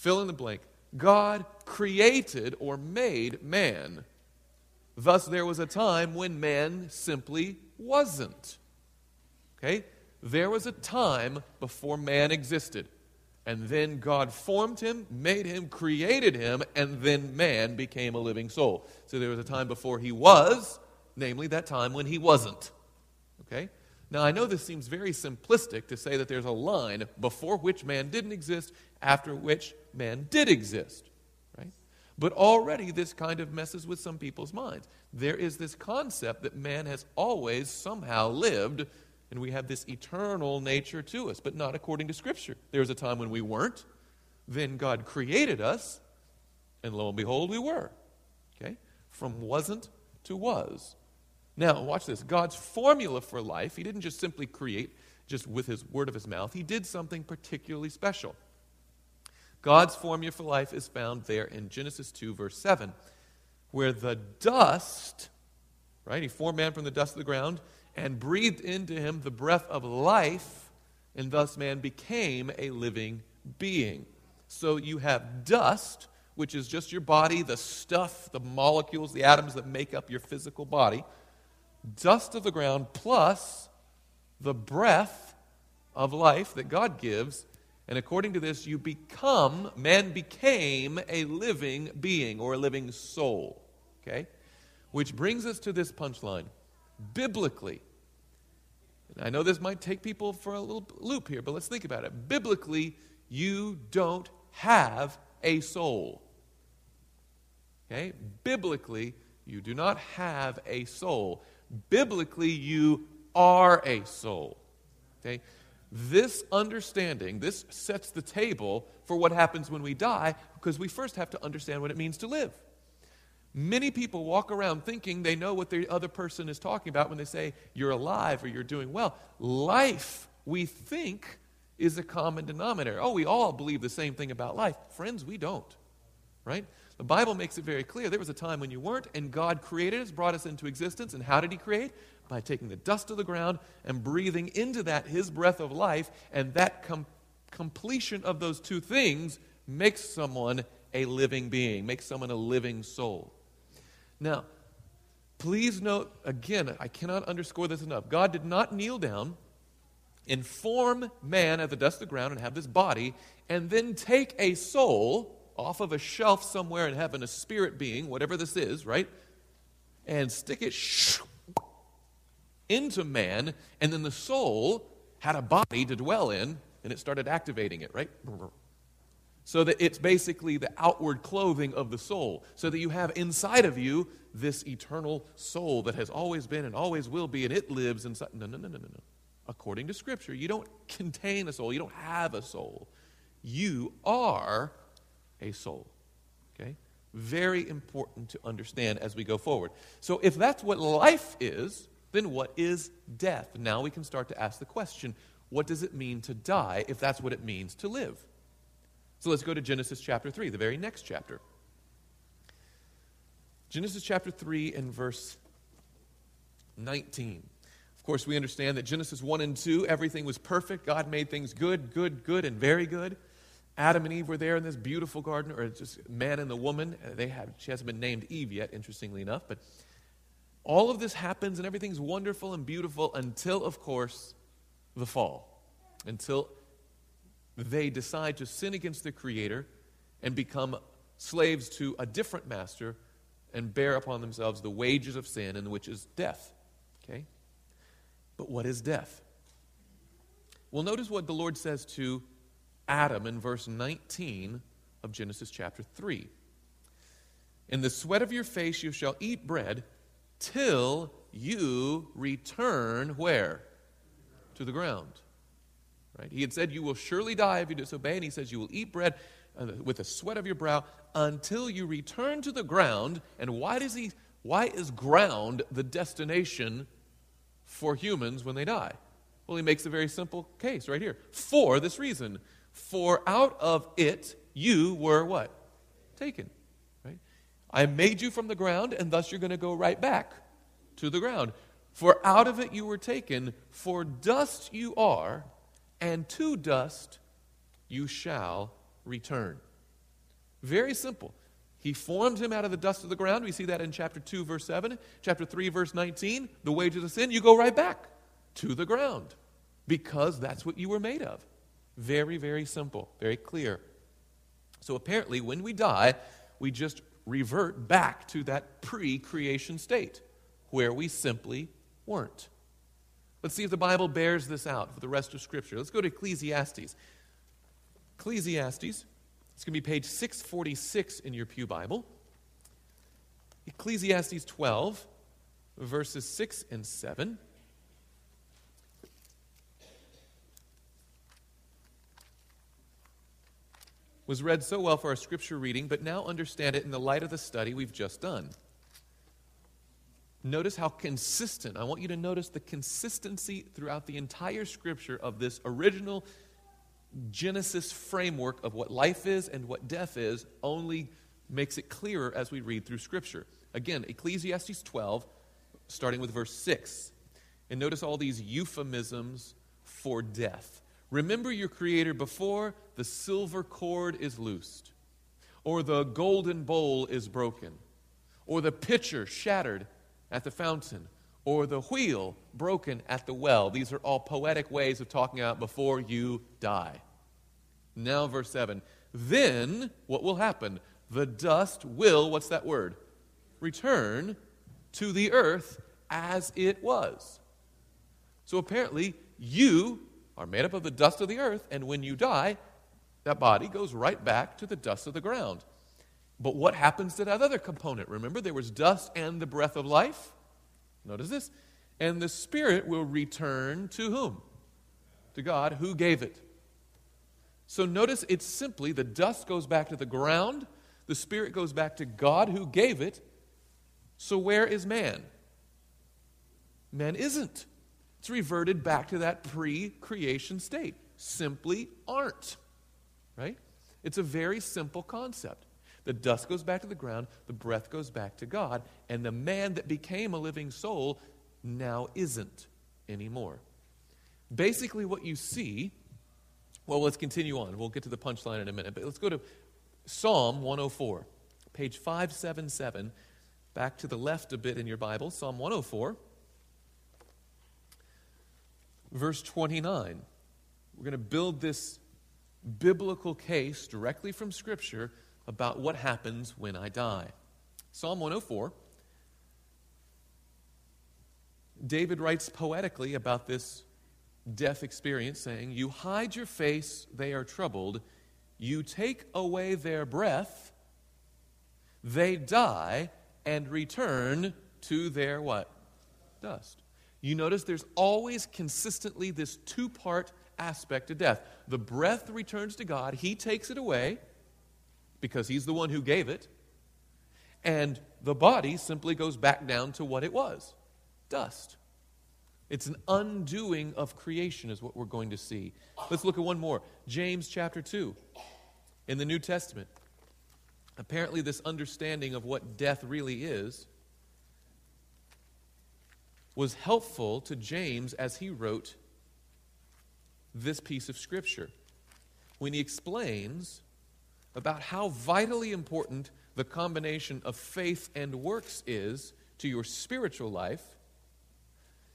fill in the blank. God created or made man. Thus, there was a time when man simply wasn't. Okay? There was a time before man existed. And then God formed him, made him, created him, and then man became a living soul. So there was a time before he was, namely that time when he wasn't. Okay? Now, I know this seems very simplistic to say that there's a line before which man didn't exist, after which man did exist. Right? But already this kind of messes with some people's minds. There is this concept that man has always somehow lived and we have this eternal nature to us, but not according to Scripture. There was a time when we weren't. Then God created us, and lo and behold, we were. Okay? From wasn't to was. Now, watch this. God's formula for life, He didn't just simply create just with His word of His mouth, He did something particularly special. God's formula for life is found there in Genesis 2, verse 7, where the dust, right? He formed man from the dust of the ground and breathed into him the breath of life, and thus man became a living being. So you have dust, which is just your body, the stuff, the molecules, the atoms that make up your physical body, dust of the ground plus the breath of life that God gives. And according to this, you become, man became a living being or a living soul. Okay? Which brings us to this punchline. Biblically, I know this might take people for a little loop here, but let's think about it. Biblically, you don't have a soul. Okay? Biblically, you do not have a soul. Biblically, you are a soul. Okay? This understanding, this sets the table for what happens when we die because we first have to understand what it means to live. Many people walk around thinking they know what the other person is talking about when they say you're alive or you're doing well. Life, we think, is a common denominator. Oh, we all believe the same thing about life. Friends, we don't. Right? The Bible makes it very clear there was a time when you weren't, and God created us, brought us into existence. And how did He create? By taking the dust of the ground and breathing into that His breath of life. And that com- completion of those two things makes someone a living being, makes someone a living soul. Now, please note again, I cannot underscore this enough. God did not kneel down and form man at the dust of the ground and have this body, and then take a soul off of a shelf somewhere in heaven, a spirit being, whatever this is, right? And stick it into man, and then the soul had a body to dwell in, and it started activating it, right? so that it's basically the outward clothing of the soul, so that you have inside of you this eternal soul that has always been and always will be, and it lives inside. No, no, no, no, no, no. According to Scripture, you don't contain a soul, you don't have a soul. You are a soul. Okay? Very important to understand as we go forward. So, if that's what life is, then what is death? Now we can start to ask the question what does it mean to die if that's what it means to live? So let's go to Genesis chapter 3, the very next chapter. Genesis chapter 3 and verse 19. Of course, we understand that Genesis 1 and 2, everything was perfect. God made things good, good, good, and very good. Adam and Eve were there in this beautiful garden, or just man and the woman. Uh, they have, she hasn't been named Eve yet, interestingly enough. But all of this happens, and everything's wonderful and beautiful until, of course, the fall. Until they decide to sin against the Creator and become slaves to a different master and bear upon themselves the wages of sin, and which is death. Okay? But what is death? Well, notice what the Lord says to Adam in verse 19 of Genesis chapter 3. In the sweat of your face you shall eat bread till you return where? To the ground. Right? He had said, You will surely die if you disobey. And he says, You will eat bread uh, with the sweat of your brow until you return to the ground. And why does he why is ground the destination for humans when they die? Well, he makes a very simple case right here. For this reason. For out of it you were what? Taken. Right? I made you from the ground, and thus you're going to go right back to the ground. For out of it you were taken, for dust you are, and to dust you shall return. Very simple. He formed him out of the dust of the ground. We see that in chapter 2, verse 7. Chapter 3, verse 19. The wages of sin, you go right back to the ground because that's what you were made of. Very, very simple, very clear. So apparently, when we die, we just revert back to that pre creation state where we simply weren't. Let's see if the Bible bears this out for the rest of Scripture. Let's go to Ecclesiastes. Ecclesiastes, it's going to be page 646 in your Pew Bible. Ecclesiastes 12, verses 6 and 7. Was read so well for our scripture reading, but now understand it in the light of the study we've just done. Notice how consistent, I want you to notice the consistency throughout the entire scripture of this original Genesis framework of what life is and what death is, only makes it clearer as we read through scripture. Again, Ecclesiastes 12, starting with verse 6. And notice all these euphemisms for death. Remember your Creator before the silver cord is loosed, or the golden bowl is broken, or the pitcher shattered at the fountain, or the wheel broken at the well. These are all poetic ways of talking about before you die. Now, verse 7. Then what will happen? The dust will, what's that word? Return to the earth as it was. So apparently, you are made up of the dust of the earth, and when you die, that body goes right back to the dust of the ground. But what happens to that other component? Remember, there was dust and the breath of life. Notice this. And the spirit will return to whom? To God, who gave it. So notice it's simply the dust goes back to the ground, the spirit goes back to God, who gave it. So where is man? Man isn't. It's reverted back to that pre creation state. Simply aren't. Right? It's a very simple concept. The dust goes back to the ground, the breath goes back to God, and the man that became a living soul now isn't anymore. Basically, what you see, well, let's continue on. We'll get to the punchline in a minute, but let's go to Psalm 104, page 577, back to the left a bit in your Bible, Psalm 104 verse 29. We're going to build this biblical case directly from Scripture about what happens when I die. Psalm 104. David writes poetically about this death experience, saying, You hide your face, they are troubled. You take away their breath, they die and return to their what? Dust you notice there's always consistently this two part aspect to death. The breath returns to God, He takes it away because He's the one who gave it, and the body simply goes back down to what it was dust. It's an undoing of creation, is what we're going to see. Let's look at one more James chapter 2 in the New Testament. Apparently, this understanding of what death really is was helpful to James as he wrote this piece of Scripture. When he explains about how vitally important the combination of faith and works is to your spiritual life,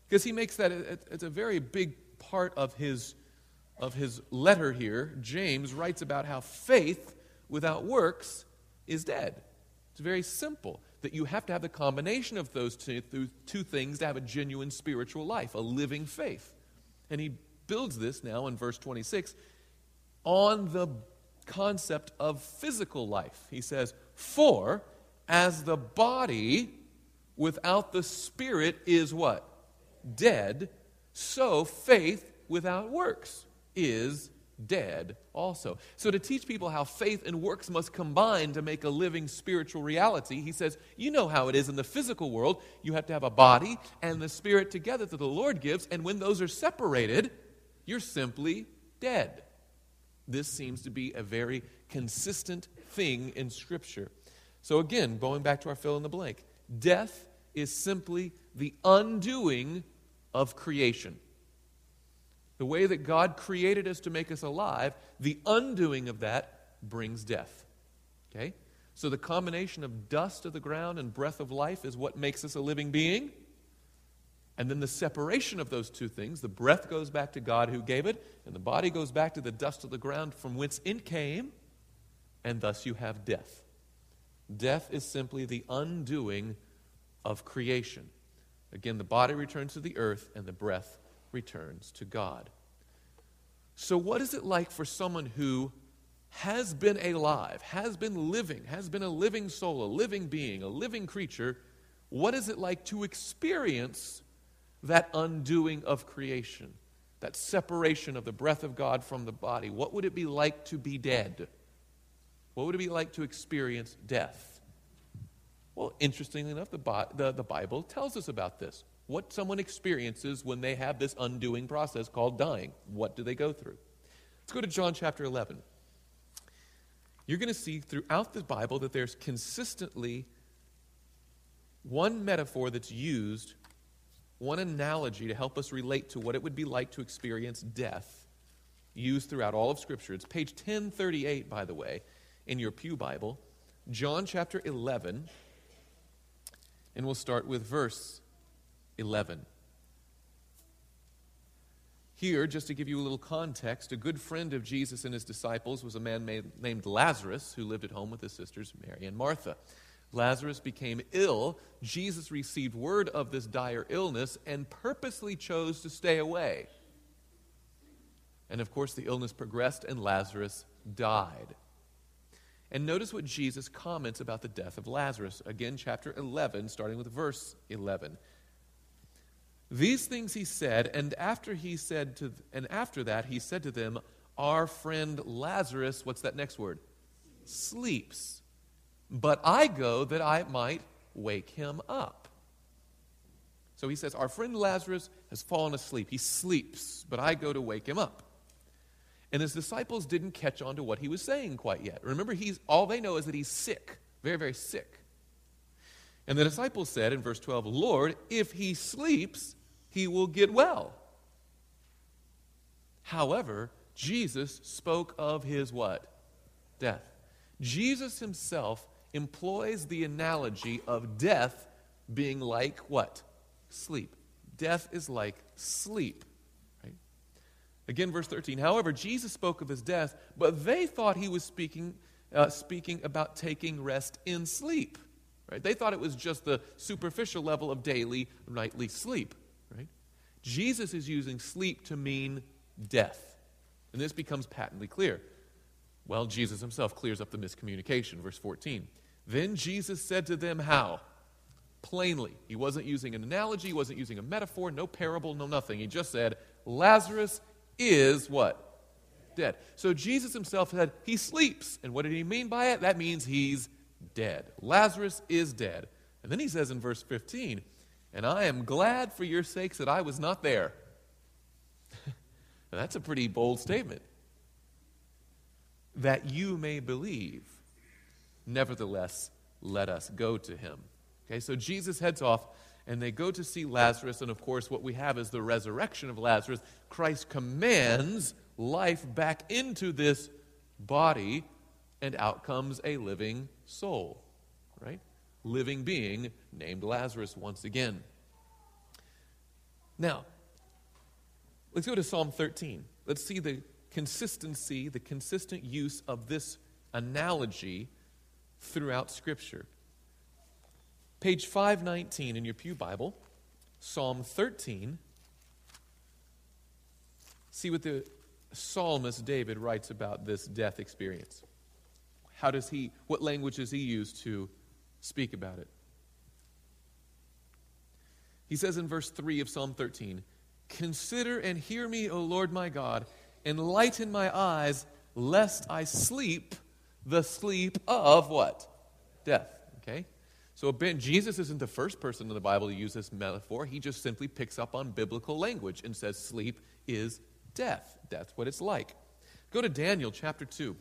because he makes that it's a very big part of his, of his letter here. James writes about how faith without works is dead. It's very simple that you have to have the combination of those two, two things to have a genuine spiritual life, a living faith. And he builds this now in verse 26 on the concept of physical life. He says, For as the body without the spirit is what? Dead, so faith without works is dead also. So, to teach people how faith and works must combine to make a living spiritual reality, he says, You know how it is in the physical world. You have to have a body and the spirit together that the Lord gives, and when those are separated, you're simply dead. This seems to be a very consistent thing in Scripture. So, again, going back to our fill in the blank, death is simply the undoing of creation. The way that God created us to make us alive, the undoing of that brings death. Okay? So the combination of dust of the ground and breath of life is what makes us a living being. And then the separation of those two things, the breath goes back to God who gave it, and the body goes back to the dust of the ground from whence it came, and thus you have death. Death is simply the undoing of creation. Again, the body returns to the earth, and the breath returns to God. So, what is it like for someone who has been alive, has been living, has been a living soul, a living being, a living creature? What is it like to experience that undoing of creation, that separation of the breath of God from the body? What would it be like to be dead? What would it be like to experience death? Well, interestingly enough, the, the, the Bible tells us about this. What someone experiences when they have this undoing process called dying. What do they go through? Let's go to John chapter 11. You're going to see throughout the Bible that there's consistently one metaphor that's used one analogy to help us relate to what it would be like to experience death used throughout all of Scripture. It's page 1038, by the way, in your Pew Bible, John chapter 11, and we'll start with verse 11. Here, just to give you a little context, a good friend of Jesus and his disciples was a man made, named Lazarus who lived at home with his sisters Mary and Martha. Lazarus became ill. Jesus received word of this dire illness and purposely chose to stay away. And of course, the illness progressed and Lazarus died. And notice what Jesus comments about the death of Lazarus. Again, chapter 11, starting with verse 11. These things he said, and after he said to, and after that he said to them, Our friend Lazarus, what's that next word? Sleeps. But I go that I might wake him up. So he says, Our friend Lazarus has fallen asleep. He sleeps, but I go to wake him up. And his disciples didn't catch on to what he was saying quite yet. Remember, he's, all they know is that he's sick, very, very sick. And the disciples said in verse 12, Lord, if he sleeps, he will get well. However, Jesus spoke of his what? Death. Jesus himself employs the analogy of death being like what? Sleep. Death is like sleep. Right? Again, verse 13. However, Jesus spoke of his death, but they thought he was speaking, uh, speaking about taking rest in sleep. Right? They thought it was just the superficial level of daily, nightly sleep. Jesus is using sleep to mean death. And this becomes patently clear. Well, Jesus himself clears up the miscommunication. Verse 14. Then Jesus said to them, How? Plainly. He wasn't using an analogy, he wasn't using a metaphor, no parable, no nothing. He just said, Lazarus is what? Dead. So Jesus himself said, He sleeps. And what did he mean by it? That means he's dead. Lazarus is dead. And then he says in verse 15, And I am glad for your sakes that I was not there. that's a pretty bold statement. That you may believe. Nevertheless, let us go to him. Okay, so Jesus heads off and they go to see Lazarus. And of course, what we have is the resurrection of Lazarus. Christ commands life back into this body, and out comes a living soul, right? Living being named Lazarus once again. Now, let's go to Psalm 13. Let's see the consistency, the consistent use of this analogy throughout Scripture. Page 519 in your Pew Bible, Psalm 13. See what the psalmist David writes about this death experience. How does he, what language does he use to speak about it? He says in verse 3 of Psalm 13, Consider and hear me, O Lord my God, enlighten my eyes, lest I sleep the sleep of what? Death. Okay? So Jesus isn't the first person in the Bible to use this metaphor. He just simply picks up on biblical language and says sleep is death. That's what it's like. Go to Daniel chapter 2.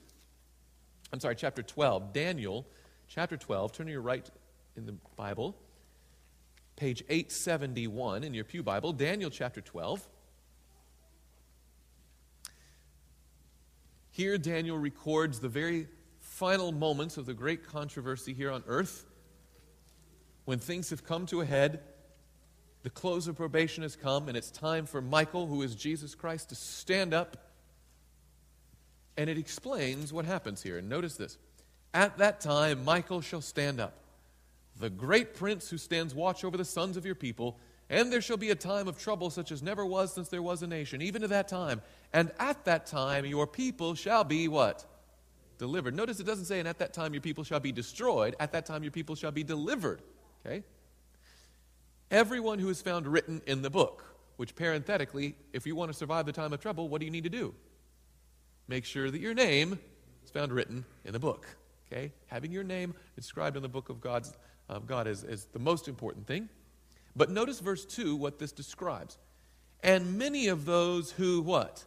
I'm sorry, chapter 12. Daniel chapter 12. Turn to your right in the Bible. Page 871 in your Pew Bible. Daniel chapter 12. Here, Daniel records the very final moments of the great controversy here on earth, when things have come to a head, the close of probation has come, and it's time for Michael, who is Jesus Christ, to stand up. And it explains what happens here. And notice this At that time, Michael shall stand up, the great prince who stands watch over the sons of your people. And there shall be a time of trouble such as never was since there was a nation, even to that time. And at that time, your people shall be what? Delivered. Notice it doesn't say, and at that time, your people shall be destroyed. At that time, your people shall be delivered. Okay? everyone who is found written in the book. Which, parenthetically, if you want to survive the time of trouble, what do you need to do? Make sure that your name is found written in the book. Okay? Having your name inscribed in the book of God's, of God is, is the most important thing. But notice verse 2 what this describes. And many of those who what?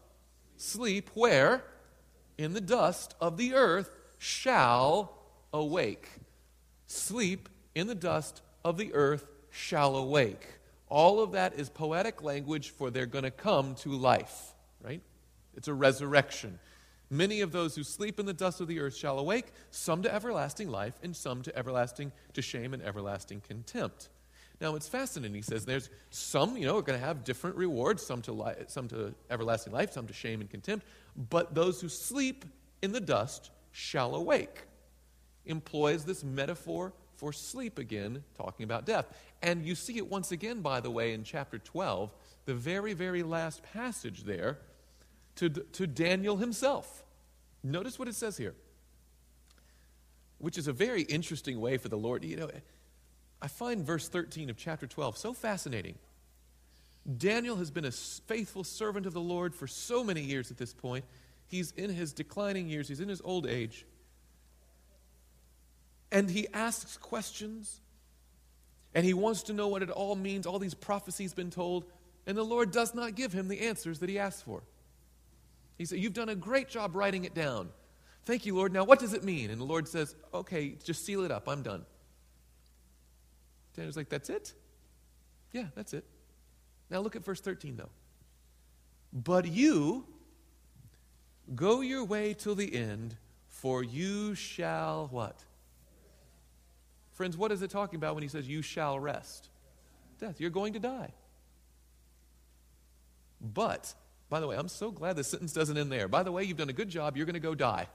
Sleep where? In the dust of the earth shall awake. Sleep in the dust of the earth shall awake. All of that is poetic language for they're going to come to life, right? It's a resurrection. Many of those who sleep in the dust of the earth shall awake, some to everlasting life, and some to everlasting to shame and everlasting contempt. Now it's fascinating. He says there's some, you know, are going to have different rewards, some to li- some to everlasting life, some to shame and contempt. But those who sleep in the dust shall awake. Employs this metaphor for sleep again, talking about death. And you see it once again, by the way, in chapter 12, the very, very last passage there, to, to Daniel himself. Notice what it says here, which is a very interesting way for the Lord. You know, I find verse 13 of chapter 12 so fascinating. Daniel has been a faithful servant of the Lord for so many years at this point. He's in his declining years, he's in his old age. And he asks questions and he wants to know what it all means, all these prophecies been told, and the Lord does not give him the answers that he asks for. He said, You've done a great job writing it down. Thank you, Lord. Now, what does it mean? And the Lord says, Okay, just seal it up. I'm done. Daniel's like, That's it? Yeah, that's it. Now, look at verse 13, though. But you go your way till the end, for you shall what? Friends, what is it talking about when he says, You shall rest? Death. You're going to die. But, by the way, I'm so glad the sentence doesn't end there. By the way, you've done a good job. You're going to go die.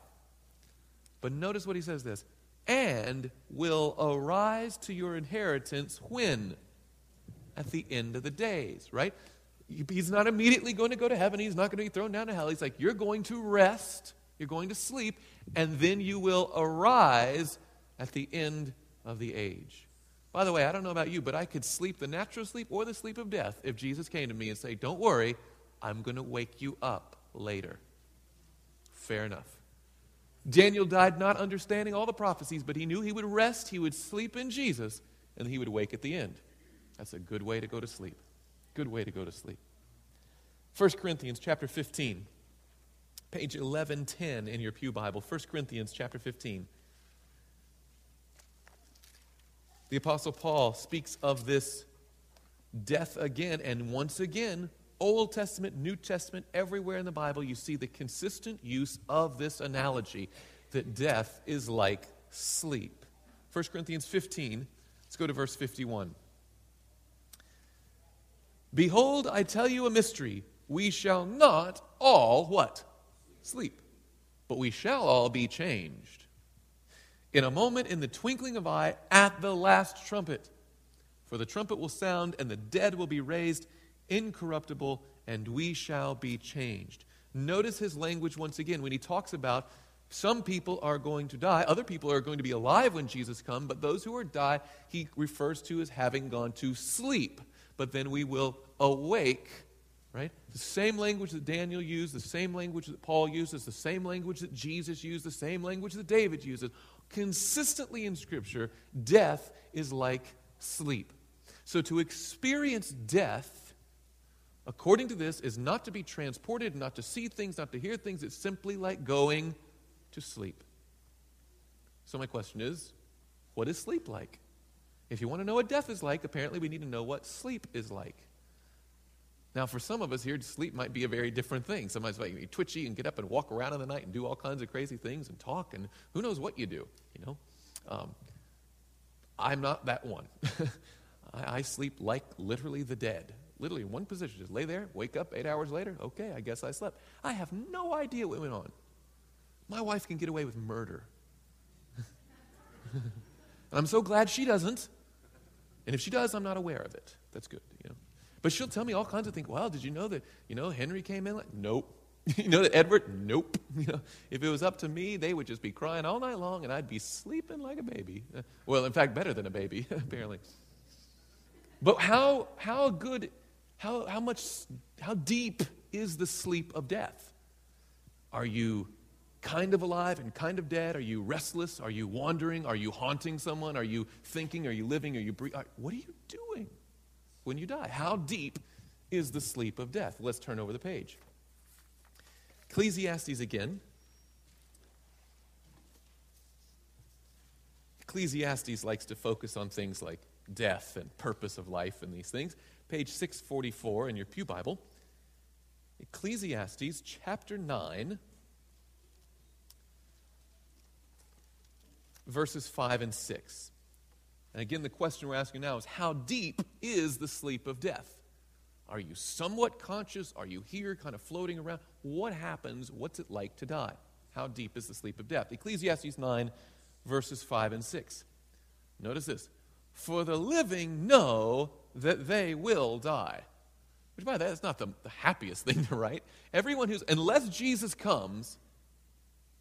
But notice what he says this and will arise to your inheritance when? At the end of the days, right? He's not immediately going to go to heaven. He's not going to be thrown down to hell. He's like, You're going to rest, you're going to sleep, and then you will arise at the end of the age. By the way, I don't know about you, but I could sleep the natural sleep or the sleep of death if Jesus came to me and say, Don't worry, I'm going to wake you up later. Fair enough. Daniel died not understanding all the prophecies, but he knew he would rest, he would sleep in Jesus, and he would wake at the end. That's a good way to go to sleep. Good way to go to sleep. 1 Corinthians chapter 15, page 1110 in your Pew Bible. 1 Corinthians chapter 15. The Apostle Paul speaks of this death again, and once again, Old Testament, New Testament, everywhere in the Bible, you see the consistent use of this analogy that death is like sleep. 1 Corinthians 15, let's go to verse 51. Behold, I tell you a mystery. We shall not all what? Sleep. But we shall all be changed in a moment, in the twinkling of eye, at the last trumpet. For the trumpet will sound, and the dead will be raised incorruptible, and we shall be changed. Notice his language once again when he talks about some people are going to die, other people are going to be alive when Jesus comes, but those who are die, he refers to as having gone to sleep. But then we will awake right? The same language that Daniel used, the same language that Paul uses, the same language that Jesus used, the same language that David uses consistently in Scripture, death is like sleep. So to experience death, according to this, is not to be transported, not to see things, not to hear things. It's simply like going to sleep. So my question is what is sleep like? If you want to know what death is like, apparently we need to know what sleep is like. Now, for some of us here, sleep might be a very different thing. Somebody's like be twitchy and get up and walk around in the night and do all kinds of crazy things and talk, and who knows what you do, you know? Um, I'm not that one. I, I sleep like literally the dead. Literally in one position. Just lay there, wake up eight hours later. Okay, I guess I slept. I have no idea what went on. My wife can get away with murder. and I'm so glad she doesn't. And if she does, I'm not aware of it. That's good, you know. But she'll tell me all kinds of things. Well, did you know that, you know, Henry came in like, nope. you know that Edward? Nope. You know, if it was up to me, they would just be crying all night long and I'd be sleeping like a baby. Uh, well, in fact, better than a baby, apparently. But how, how good, how, how much, how deep is the sleep of death? Are you kind of alive and kind of dead? Are you restless? Are you wandering? Are you haunting someone? Are you thinking? Are you living? Are you breathing? What are you doing when you die? How deep is the sleep of death? Let's turn over the page. Ecclesiastes again. Ecclesiastes likes to focus on things like death and purpose of life and these things. Page 644 in your Pew Bible. Ecclesiastes chapter 9, verses 5 and 6. And again, the question we're asking now is how deep is the sleep of death? Are you somewhat conscious? Are you here, kind of floating around? What happens? What's it like to die? How deep is the sleep of death? Ecclesiastes 9, verses 5 and 6. Notice this For the living know that they will die. Which, by the way, that's not the, the happiest thing to write. Everyone who's, unless Jesus comes,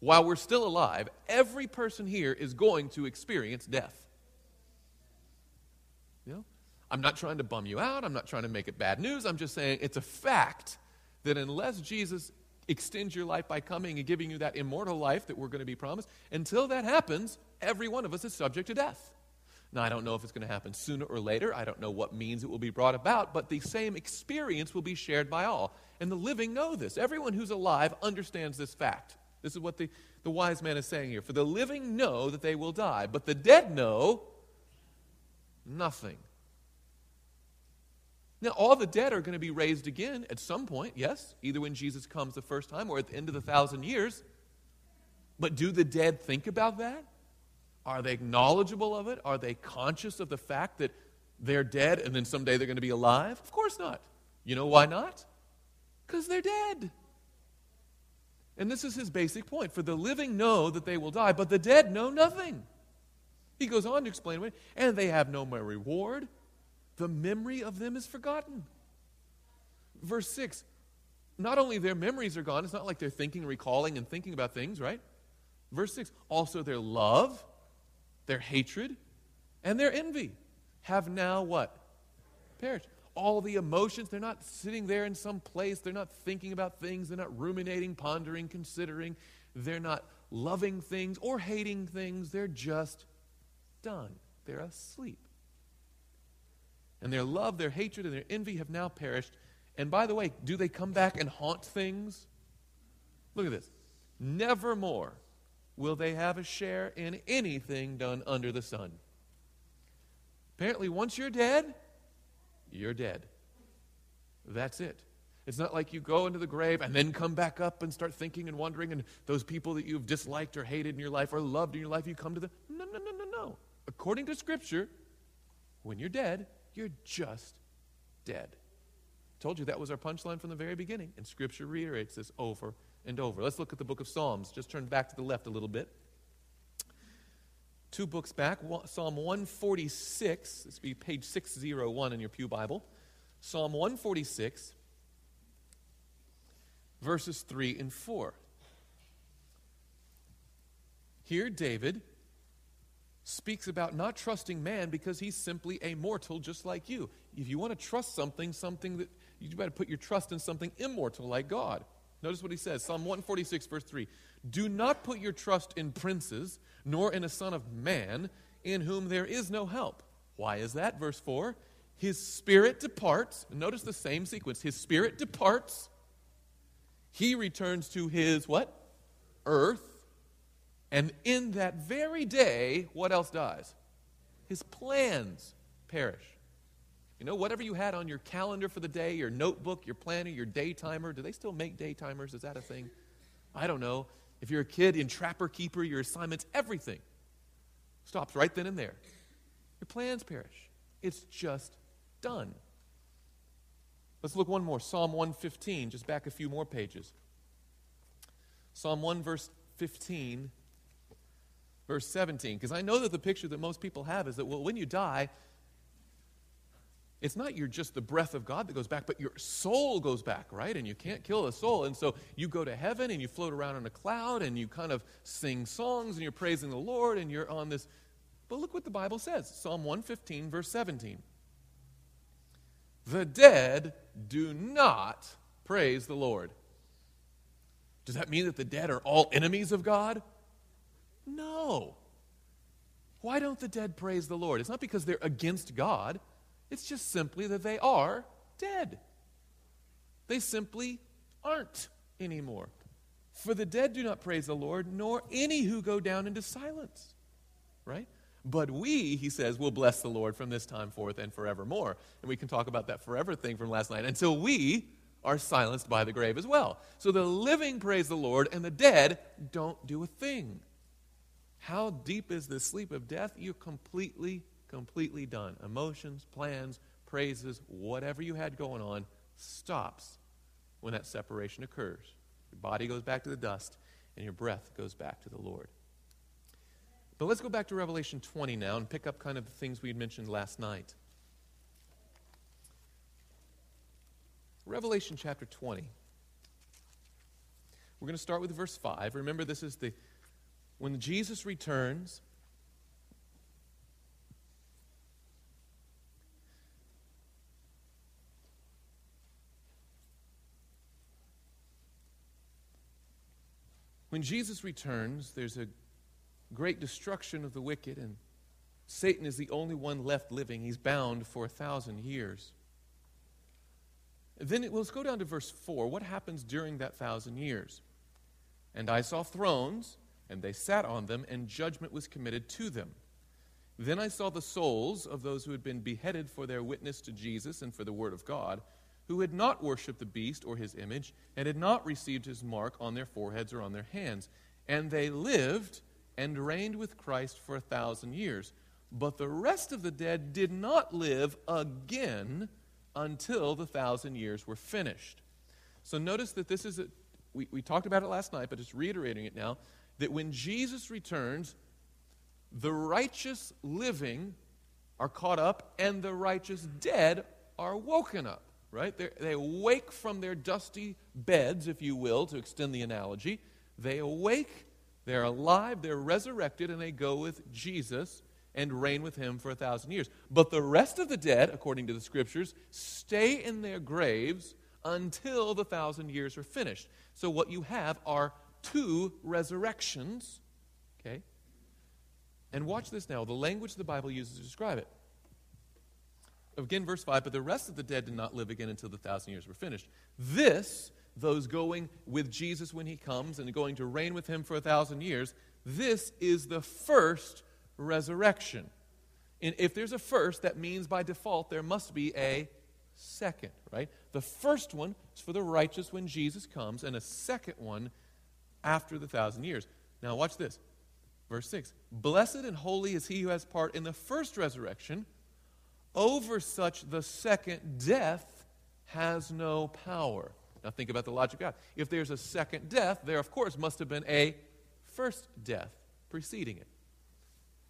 while we're still alive, every person here is going to experience death. You know? I'm not trying to bum you out. I'm not trying to make it bad news. I'm just saying it's a fact that unless Jesus extends your life by coming and giving you that immortal life that we're going to be promised, until that happens, every one of us is subject to death. Now, I don't know if it's going to happen sooner or later. I don't know what means it will be brought about, but the same experience will be shared by all. And the living know this. Everyone who's alive understands this fact. This is what the, the wise man is saying here. For the living know that they will die, but the dead know nothing. Now, all the dead are going to be raised again at some point, yes, either when Jesus comes the first time or at the end of the thousand years. But do the dead think about that? Are they knowledgeable of it? Are they conscious of the fact that they're dead and then someday they're going to be alive? Of course not. You know why not? Because they're dead. And this is his basic point. For the living know that they will die, but the dead know nothing. He goes on to explain, and they have no more reward. The memory of them is forgotten. Verse 6 not only their memories are gone, it's not like they're thinking, recalling, and thinking about things, right? Verse 6 also their love, their hatred, and their envy have now what? Perished all the emotions. They're not sitting there in some place. They're not thinking about things. They're not ruminating, pondering, considering. They're not loving things or hating things. They're just done. They're asleep. And their love, their hatred, and their envy have now perished. And by the way, do they come back and haunt things? Look at this. Nevermore will they have a share in anything done under the sun. Apparently, once you're dead, you're dead. That's it. It's not like you go into the grave and then come back up and start thinking and wondering, and those people that you've disliked or hated in your life or loved in your life, you come to them. No, no, no, no, no. According to Scripture, when you're dead, you're just dead. Told you that was our punchline from the very beginning, and Scripture reiterates this over and over. Let's look at the book of Psalms. Just turn back to the left a little bit two books back, Psalm 146. This would be page 601 in your Pew Bible. Psalm 146, verses 3 and 4. Here, David speaks about not trusting man because he's simply a mortal just like you. If you want to trust something, something that you better put your trust in something immortal like God. Notice what he says Psalm 146, verse 3. Do not put your trust in princes, nor in a son of man, in whom there is no help. Why is that? Verse 4. His spirit departs. Notice the same sequence. His spirit departs. He returns to his what? Earth. And in that very day, what else dies? His plans perish. You know, whatever you had on your calendar for the day, your notebook, your planner, your day timer, do they still make day timers? Is that a thing? I don't know. If you're a kid in Trapper Keeper, your assignments, everything stops right then and there. Your plans perish. It's just done. Let's look one more. Psalm 115, just back a few more pages. Psalm 1, verse 15, verse 17. Because I know that the picture that most people have is that, well, when you die, it's not your just the breath of God that goes back, but your soul goes back, right? And you can't kill a soul. And so you go to heaven and you float around in a cloud and you kind of sing songs and you're praising the Lord and you're on this. But look what the Bible says Psalm 115, verse 17. The dead do not praise the Lord. Does that mean that the dead are all enemies of God? No. Why don't the dead praise the Lord? It's not because they're against God. It's just simply that they are dead. They simply aren't anymore. For the dead do not praise the Lord, nor any who go down into silence. Right? But we, he says, will bless the Lord from this time forth and forevermore. And we can talk about that forever thing from last night until we are silenced by the grave as well. So the living praise the Lord, and the dead don't do a thing. How deep is the sleep of death? You're completely completely done. Emotions, plans, praises, whatever you had going on stops when that separation occurs. Your body goes back to the dust, and your breath goes back to the Lord. But let's go back to Revelation 20 now and pick up kind of the things we had mentioned last night. Revelation chapter 20. We're going to start with verse 5. Remember, this is the when Jesus returns When Jesus returns, there's a great destruction of the wicked, and Satan is the only one left living. He's bound for a thousand years. Then it, let's go down to verse 4. What happens during that thousand years? And I saw thrones, and they sat on them, and judgment was committed to them. Then I saw the souls of those who had been beheaded for their witness to Jesus and for the word of God who had not worshipped the beast or his image, and had not received his mark on their foreheads or on their hands. And they lived and reigned with Christ for a thousand years. But the rest of the dead did not live again until the thousand years were finished. So notice that this is, a, we, we talked about it last night, but just reiterating it now, that when Jesus returns, the righteous living are caught up, and the righteous dead are woken up right? They're, they awake from their dusty beds, if you will, to extend the analogy. They awake, they're alive, they're resurrected, and they go with Jesus and reign with him for a thousand years. But the rest of the dead, according to the scriptures, stay in their graves until the thousand years are finished. So what you have are two resurrections, okay? And watch this now the language the Bible uses to describe it. Again, verse 5 But the rest of the dead did not live again until the thousand years were finished. This, those going with Jesus when he comes and going to reign with him for a thousand years, this is the first resurrection. And if there's a first, that means by default there must be a second, right? The first one is for the righteous when Jesus comes, and a second one after the thousand years. Now, watch this. Verse 6 Blessed and holy is he who has part in the first resurrection. Over such, the second death has no power. Now, think about the logic of God. If there's a second death, there, of course, must have been a first death preceding it.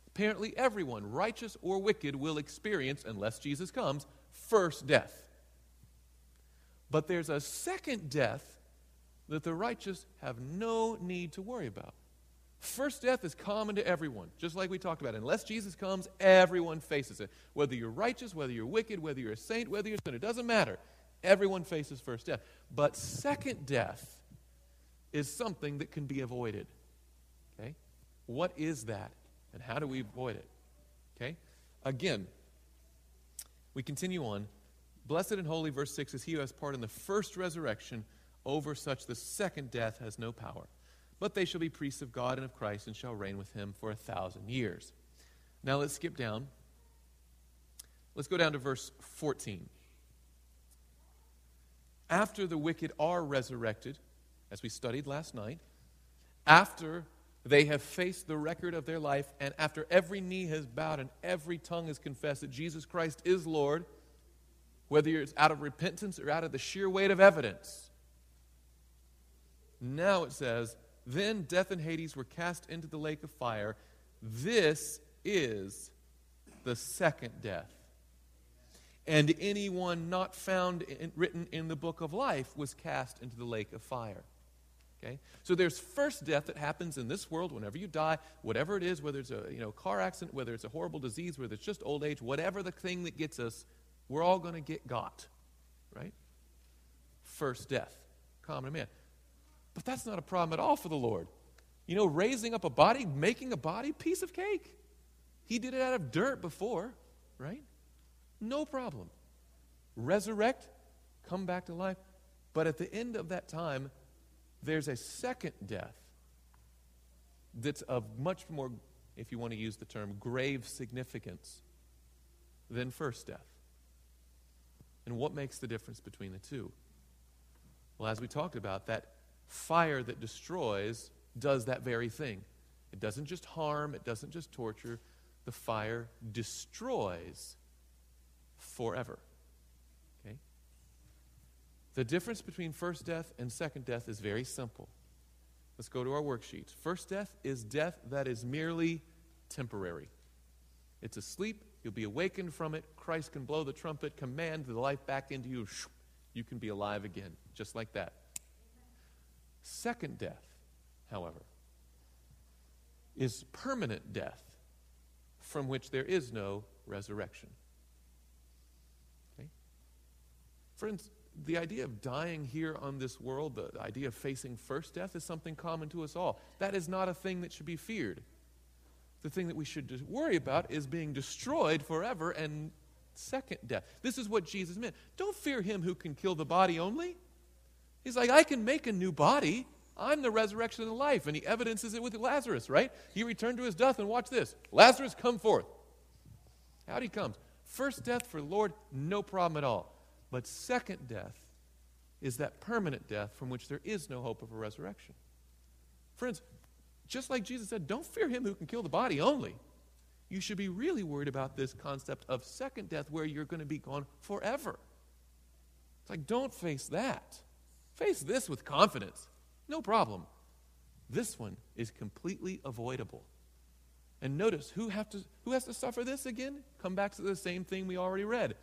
Apparently, everyone, righteous or wicked, will experience, unless Jesus comes, first death. But there's a second death that the righteous have no need to worry about. First death is common to everyone, just like we talked about. Unless Jesus comes, everyone faces it. Whether you're righteous, whether you're wicked, whether you're a saint, whether you're a sinner, it doesn't matter. Everyone faces first death. But second death is something that can be avoided. Okay? What is that? And how do we avoid it? Okay? Again, we continue on. Blessed and holy, verse 6, is he who has part in the first resurrection. Over such the second death has no power but they shall be priests of God and of Christ and shall reign with him for a thousand years. Now let's skip down Let's go down to verse 14. After the wicked are resurrected, as we studied last night, after they have faced the record of their life, and after every knee has bowed and every tongue has confessed that Jesus Christ is Lord, whether it's out of repentance or out of the sheer weight of evidence. Now it says, Then death and Hades were cast into the lake of fire. This is the second death. And anyone not found in, written in the book of life was cast into the lake of fire. Okay? So there's first death that happens in this world whenever you die, whatever it is, whether it's a you know, car accident, whether it's a horrible disease, whether it's just old age, whatever the thing that gets us, we're all going to get got. Right? First death. Common man. But that's not a problem at all for the Lord. You know, raising up a body, making a body, piece of cake. He did it out of dirt before, right? No problem. Resurrect, come back to life. But at the end of that time, there's a second death that's of much more, if you want to use the term, grave significance than first death. And what makes the difference between the two? Well, as we talked about, that fire that destroys does that very thing. It doesn't just harm, it doesn't just torture. The fire destroys forever. Okay? The difference between first death and second death is very simple. Let's go to our worksheets. First death is death that is merely temporary. It's a sleep. You'll be awakened from it. Christ can blow the trumpet, command the life back into you. You can be alive again, just like that. Second death, however, is permanent death from which there is no resurrection. Okay? Friends, the idea of dying here on this world, the idea of facing first death, is something common to us all. That is not a thing that should be feared. The thing that we should worry about is being destroyed forever and second death. This is what Jesus meant. Don't fear him who can kill the body only. He's like, I can make a new body. I'm the resurrection and the life. And he evidences it with Lazarus, right? He returned to his death, and watch this Lazarus, come forth. Out he comes. First death for Lord, no problem at all. But second death is that permanent death from which there is no hope of a resurrection. Friends, just like Jesus said, don't fear him who can kill the body only. You should be really worried about this concept of second death where you're going to be gone forever. It's like, don't face that. Face this with confidence. No problem. This one is completely avoidable. And notice who, have to, who has to suffer this again? Come back to the same thing we already read.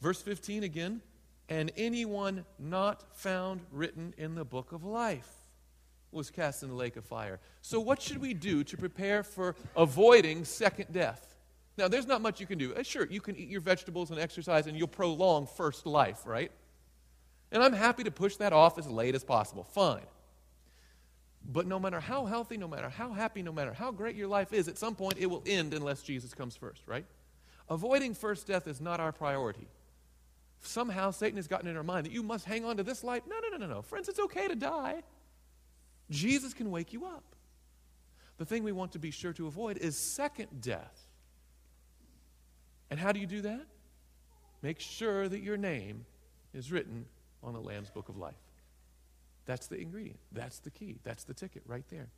Verse 15 again. And anyone not found written in the book of life was cast in the lake of fire. So, what should we do to prepare for avoiding second death? Now, there's not much you can do. Uh, sure, you can eat your vegetables and exercise, and you'll prolong first life, right? And I'm happy to push that off as late as possible. Fine. But no matter how healthy, no matter how happy, no matter how great your life is, at some point it will end unless Jesus comes first, right? Avoiding first death is not our priority. Somehow Satan has gotten in our mind that you must hang on to this life. No, no, no, no, no. Friends, it's okay to die. Jesus can wake you up. The thing we want to be sure to avoid is second death. And how do you do that? Make sure that your name is written on the Lamb's Book of Life. That's the ingredient. That's the key. That's the ticket right there.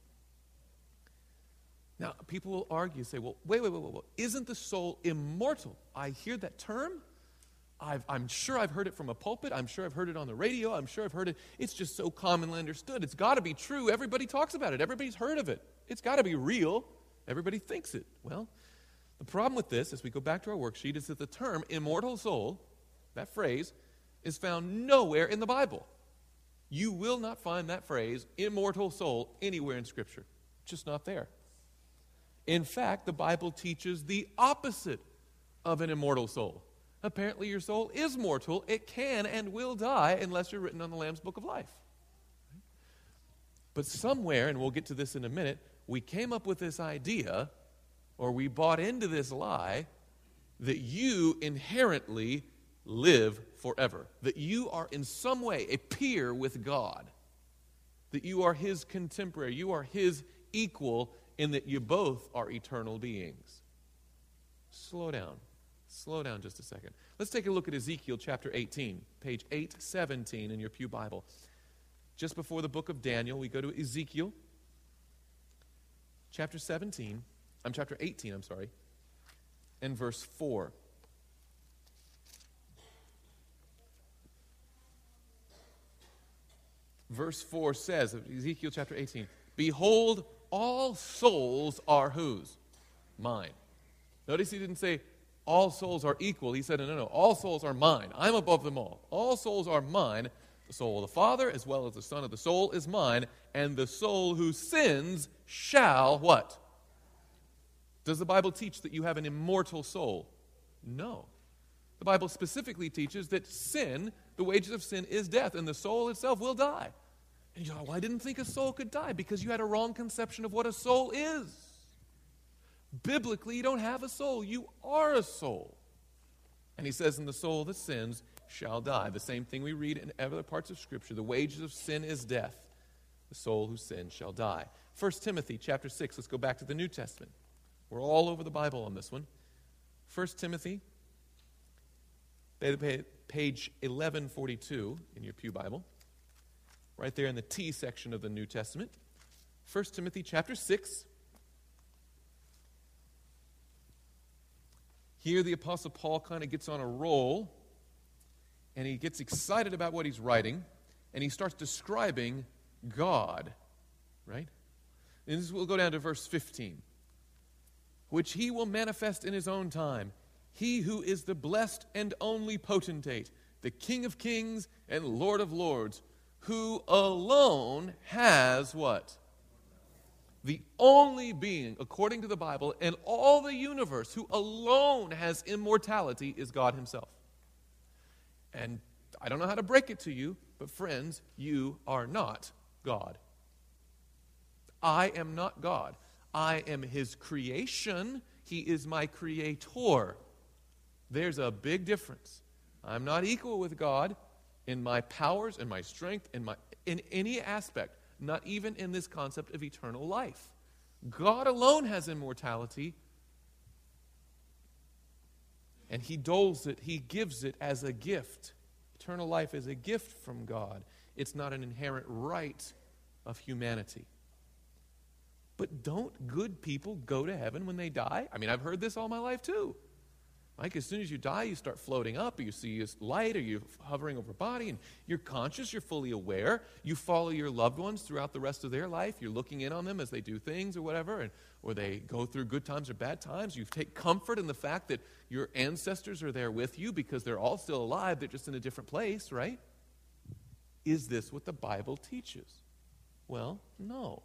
Now, people will argue, say, well, wait, wait, wait, wait, wait. Isn't the soul immortal? I hear that term. i am sure I've heard it from a pulpit. I'm sure I've heard it on the radio. I'm sure I've heard it. It's just so commonly understood. It's got to be true. Everybody talks about it. Everybody's heard of it. It's got to be real. Everybody thinks it. Well, the problem with this, as we go back to our worksheet, is that the term immortal soul, that phrase, is found nowhere in the Bible. You will not find that phrase, immortal soul, anywhere in Scripture. Just not there. In fact, the Bible teaches the opposite of an immortal soul. Apparently, your soul is mortal. It can and will die unless you're written on the Lamb's Book of Life. But somewhere, and we'll get to this in a minute, we came up with this idea, or we bought into this lie, that you inherently live forever. That you are in some way a peer with God. That you are his contemporary. You are his equal in that you both are eternal beings. Slow down. Slow down just a second. Let's take a look at Ezekiel chapter 18, page 817 in your Pew Bible. Just before the book of Daniel, we go to Ezekiel chapter 17, I'm chapter 18, I'm sorry, and verse 4. Verse 4 says of Ezekiel chapter 18, Behold, all souls are whose? Mine. Notice he didn't say all souls are equal. He said, no, no, no, all souls are mine. I'm above them all. All souls are mine. The soul of the Father, as well as the Son of the soul, is mine, and the soul who sins shall what? Does the Bible teach that you have an immortal soul? No. The Bible specifically teaches that sin, the wages of sin, is death, and the soul itself will die. And you go, well, I didn't think a soul could die because you had a wrong conception of what a soul is. Biblically, you don't have a soul, you are a soul. And he says, in the soul that sins shall die. The same thing we read in other parts of Scripture. The wages of sin is death. The soul who sins shall die. 1 Timothy chapter 6. Let's go back to the New Testament. We're all over the Bible on this one. 1 Timothy, page 1142 in your Pew Bible, right there in the T section of the New Testament. 1 Timothy chapter 6. Here, the Apostle Paul kind of gets on a roll and he gets excited about what he's writing and he starts describing God, right? And this, we'll go down to verse 15 which he will manifest in his own time. He who is the blessed and only potentate, the King of kings and Lord of lords, who alone has what? The only being, according to the Bible, in all the universe who alone has immortality is God Himself. And I don't know how to break it to you, but friends, you are not God. I am not God. I am his creation, he is my creator. There's a big difference. I'm not equal with God in my powers and my strength in my in any aspect, not even in this concept of eternal life. God alone has immortality. And he doles it, he gives it as a gift. Eternal life is a gift from God. It's not an inherent right of humanity. But don't good people go to heaven when they die? I mean, I've heard this all my life too. Like, as soon as you die, you start floating up, or you see light, or you're hovering over body, and you're conscious, you're fully aware. You follow your loved ones throughout the rest of their life. You're looking in on them as they do things or whatever, and, or they go through good times or bad times. You take comfort in the fact that your ancestors are there with you because they're all still alive, they're just in a different place, right? Is this what the Bible teaches? Well, no.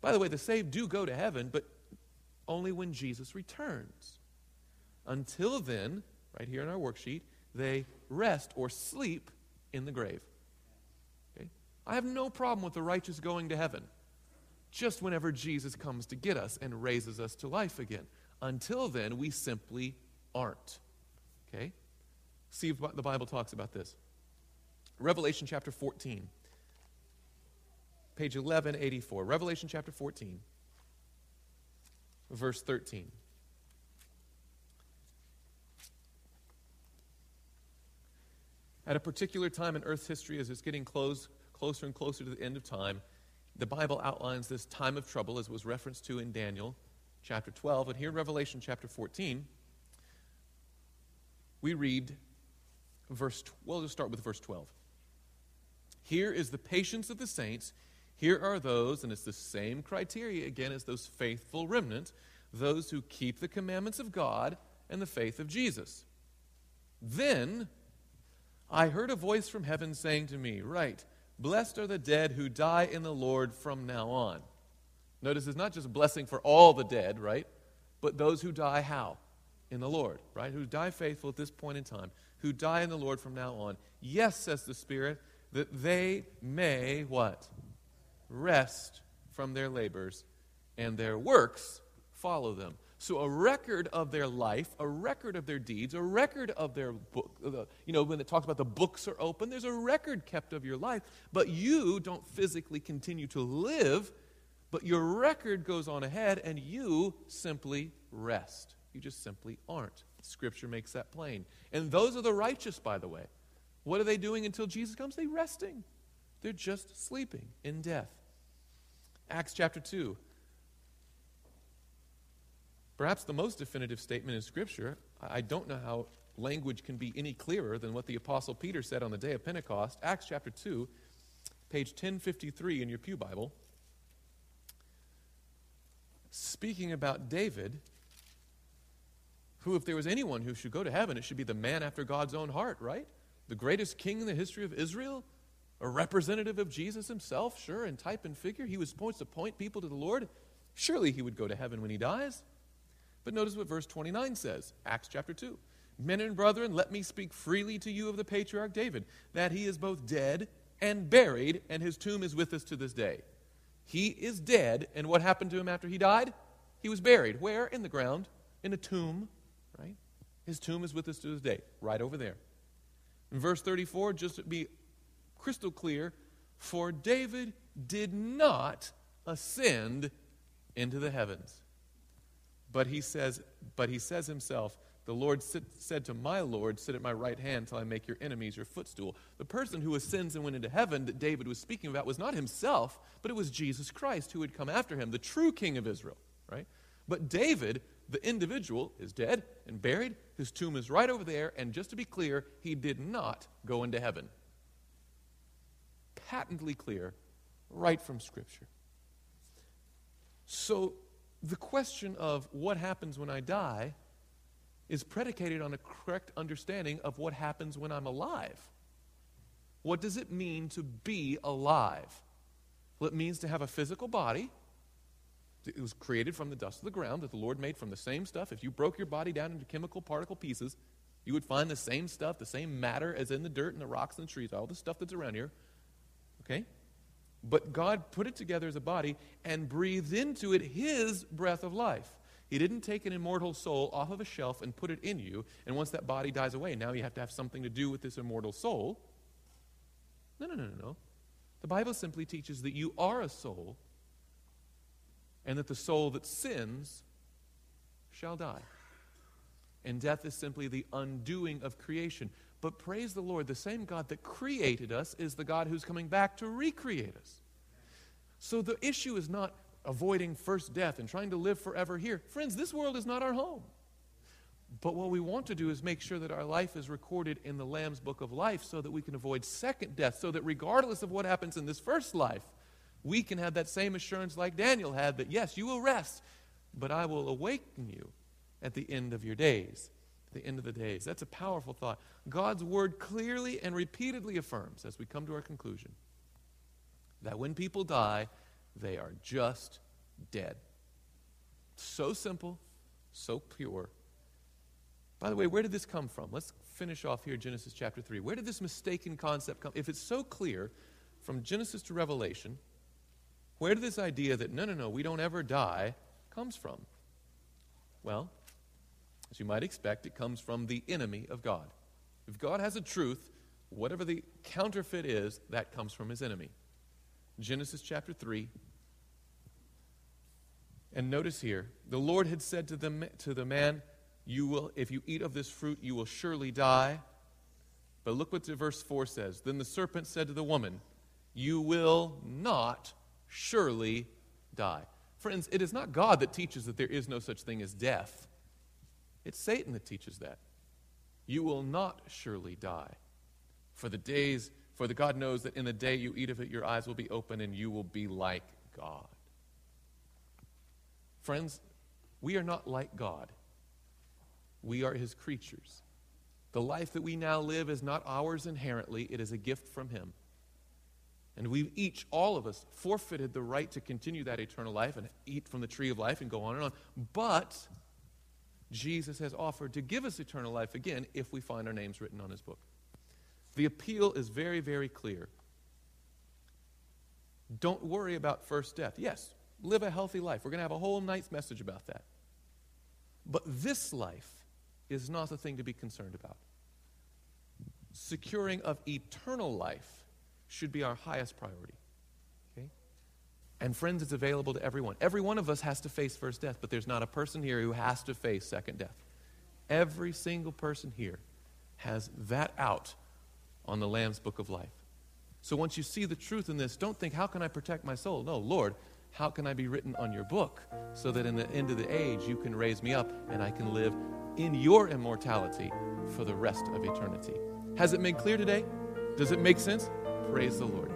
By the way, the saved do go to heaven, but only when Jesus returns. Until then, right here in our worksheet, they rest or sleep in the grave. Okay? I have no problem with the righteous going to heaven, just whenever Jesus comes to get us and raises us to life again. Until then, we simply aren't. Okay? See if the Bible talks about this. Revelation chapter 14 page 1184, Revelation chapter 14, verse 13. At a particular time in Earth's history, as it's getting close, closer and closer to the end of time, the Bible outlines this time of trouble, as was referenced to in Daniel chapter 12. And here in Revelation chapter 14, we read verse, well, just start with verse 12. Here is the patience of the saints here are those, and it's the same criteria again as those faithful remnant, those who keep the commandments of God and the faith of Jesus. Then I heard a voice from heaven saying to me, Right, blessed are the dead who die in the Lord from now on. Notice it's not just a blessing for all the dead, right? But those who die how? In the Lord, right? Who die faithful at this point in time, who die in the Lord from now on. Yes, says the Spirit, that they may what? rest from their labors, and their works follow them. So, a record of their life, a record of their deeds, a record of their book. Uh, you know, when it talks about the books are open, there's a record kept of your life. But you don't physically continue to live, but your record goes on ahead, and you simply rest. You just simply aren't. Scripture makes that plain. And those are the righteous, by the way. What are they doing until Jesus comes? They're resting. They're just sleeping in death. Acts chapter 2. Perhaps the most definitive statement in Scripture. I don't know how language can be any clearer than what the Apostle Peter said on the day of Pentecost. Acts chapter 2, page 1053 in your Pew Bible. Speaking about David, who, if there was anyone who should go to heaven, it should be the man after God's own heart, right? The greatest king in the history of Israel, a representative of Jesus himself, sure, in type and figure. He was supposed to point people to the Lord. Surely he would go to heaven when he dies. But notice what verse 29 says, Acts chapter 2. Men and brethren, let me speak freely to you of the patriarch David, that he is both dead and buried, and his tomb is with us to this day. He is dead, and what happened to him after he died? He was buried. Where? In the ground, in a tomb, right? His tomb is with us to this day, right over there. In verse 34, just to be crystal clear, for David did not ascend into the heavens. But he says, but he says himself, the Lord sit, said to my Lord, Sit at my right hand till I make your enemies your footstool. The person who ascends and went into heaven that David was speaking about was not himself, but it was Jesus Christ who had come after him, the true king of Israel, right? But David, the individual, is dead and buried. His tomb is right over there, and just to be clear, he did not go into heaven. Patently clear, right from Scripture. So, the question of what happens when I die is predicated on a correct understanding of what happens when I'm alive. What does it mean to be alive? Well, it means to have a physical body. It was created from the dust of the ground that the Lord made from the same stuff. If you broke your body down into chemical particle pieces, you would find the same stuff, the same matter as in the dirt and the rocks and the trees, all the stuff that's around here. Okay? But God put it together as a body and breathed into it His breath of life. He didn't take an immortal soul off of a shelf and put it in you, and once that body dies away, now you have to have something to do with this immortal soul. No, no, no, no, no. The Bible simply teaches that you are a soul, and that the soul that sins shall die. And death is simply the undoing of creation. But praise the Lord, the same God that created us is the God who's coming back to recreate us. So the issue is not avoiding first death and trying to live forever here. Friends, this world is not our home. But what we want to do is make sure that our life is recorded in the Lamb's book of life so that we can avoid second death, so that regardless of what happens in this first life, we can have that same assurance like Daniel had that, yes, you will rest, but I will awaken you at the end of your days. The end of the days. That's a powerful thought. God's word clearly and repeatedly affirms, as we come to our conclusion, that when people die, they are just dead. So simple, so pure. By the way, where did this come from? Let's finish off here Genesis chapter 3. Where did this mistaken concept come? If it's so clear from Genesis to Revelation, where did this idea that no, no, no, we don't ever die comes from? Well, as you might expect, it comes from the enemy of God. If God has a truth, whatever the counterfeit is, that comes from his enemy. Genesis chapter 3. And notice here, the Lord had said to the, to the man, you will, if you eat of this fruit, you will surely die. But look what verse 4 says. Then the serpent said to the woman, You will not surely die. Friends, it is not God that teaches that there is no such thing as death. It's Satan that teaches that. You will not surely die. For the days for the God knows that in the day you eat of it, your eyes will be open and you will be like God. Friends, we are not like God. We are his creatures. The life that we now live is not ours inherently, it is a gift from him. And we've each, all of us, forfeited the right to continue that eternal life and eat from the tree of life and go on and on. But Jesus has offered to give us eternal life again if we find our names written on his book. The appeal is very, very clear. Don't worry about first death. Yes, live a healthy life. We're going to have a whole night's message about that. But this life is not the thing to be concerned about. Securing of eternal life should be our highest priority. And friends, it's available to everyone. Every one of us has to face first death, but there's not a person here who has to face second death. Every single person here has that out on the Lamb's Book of Life. So once you see the truth in this, don't think, how can I protect my soul? No, Lord, how can I be written on your book so that in the end of the age you can raise me up and I can live in your immortality for the rest of eternity? Has it made clear today? Does it make sense? Praise the Lord.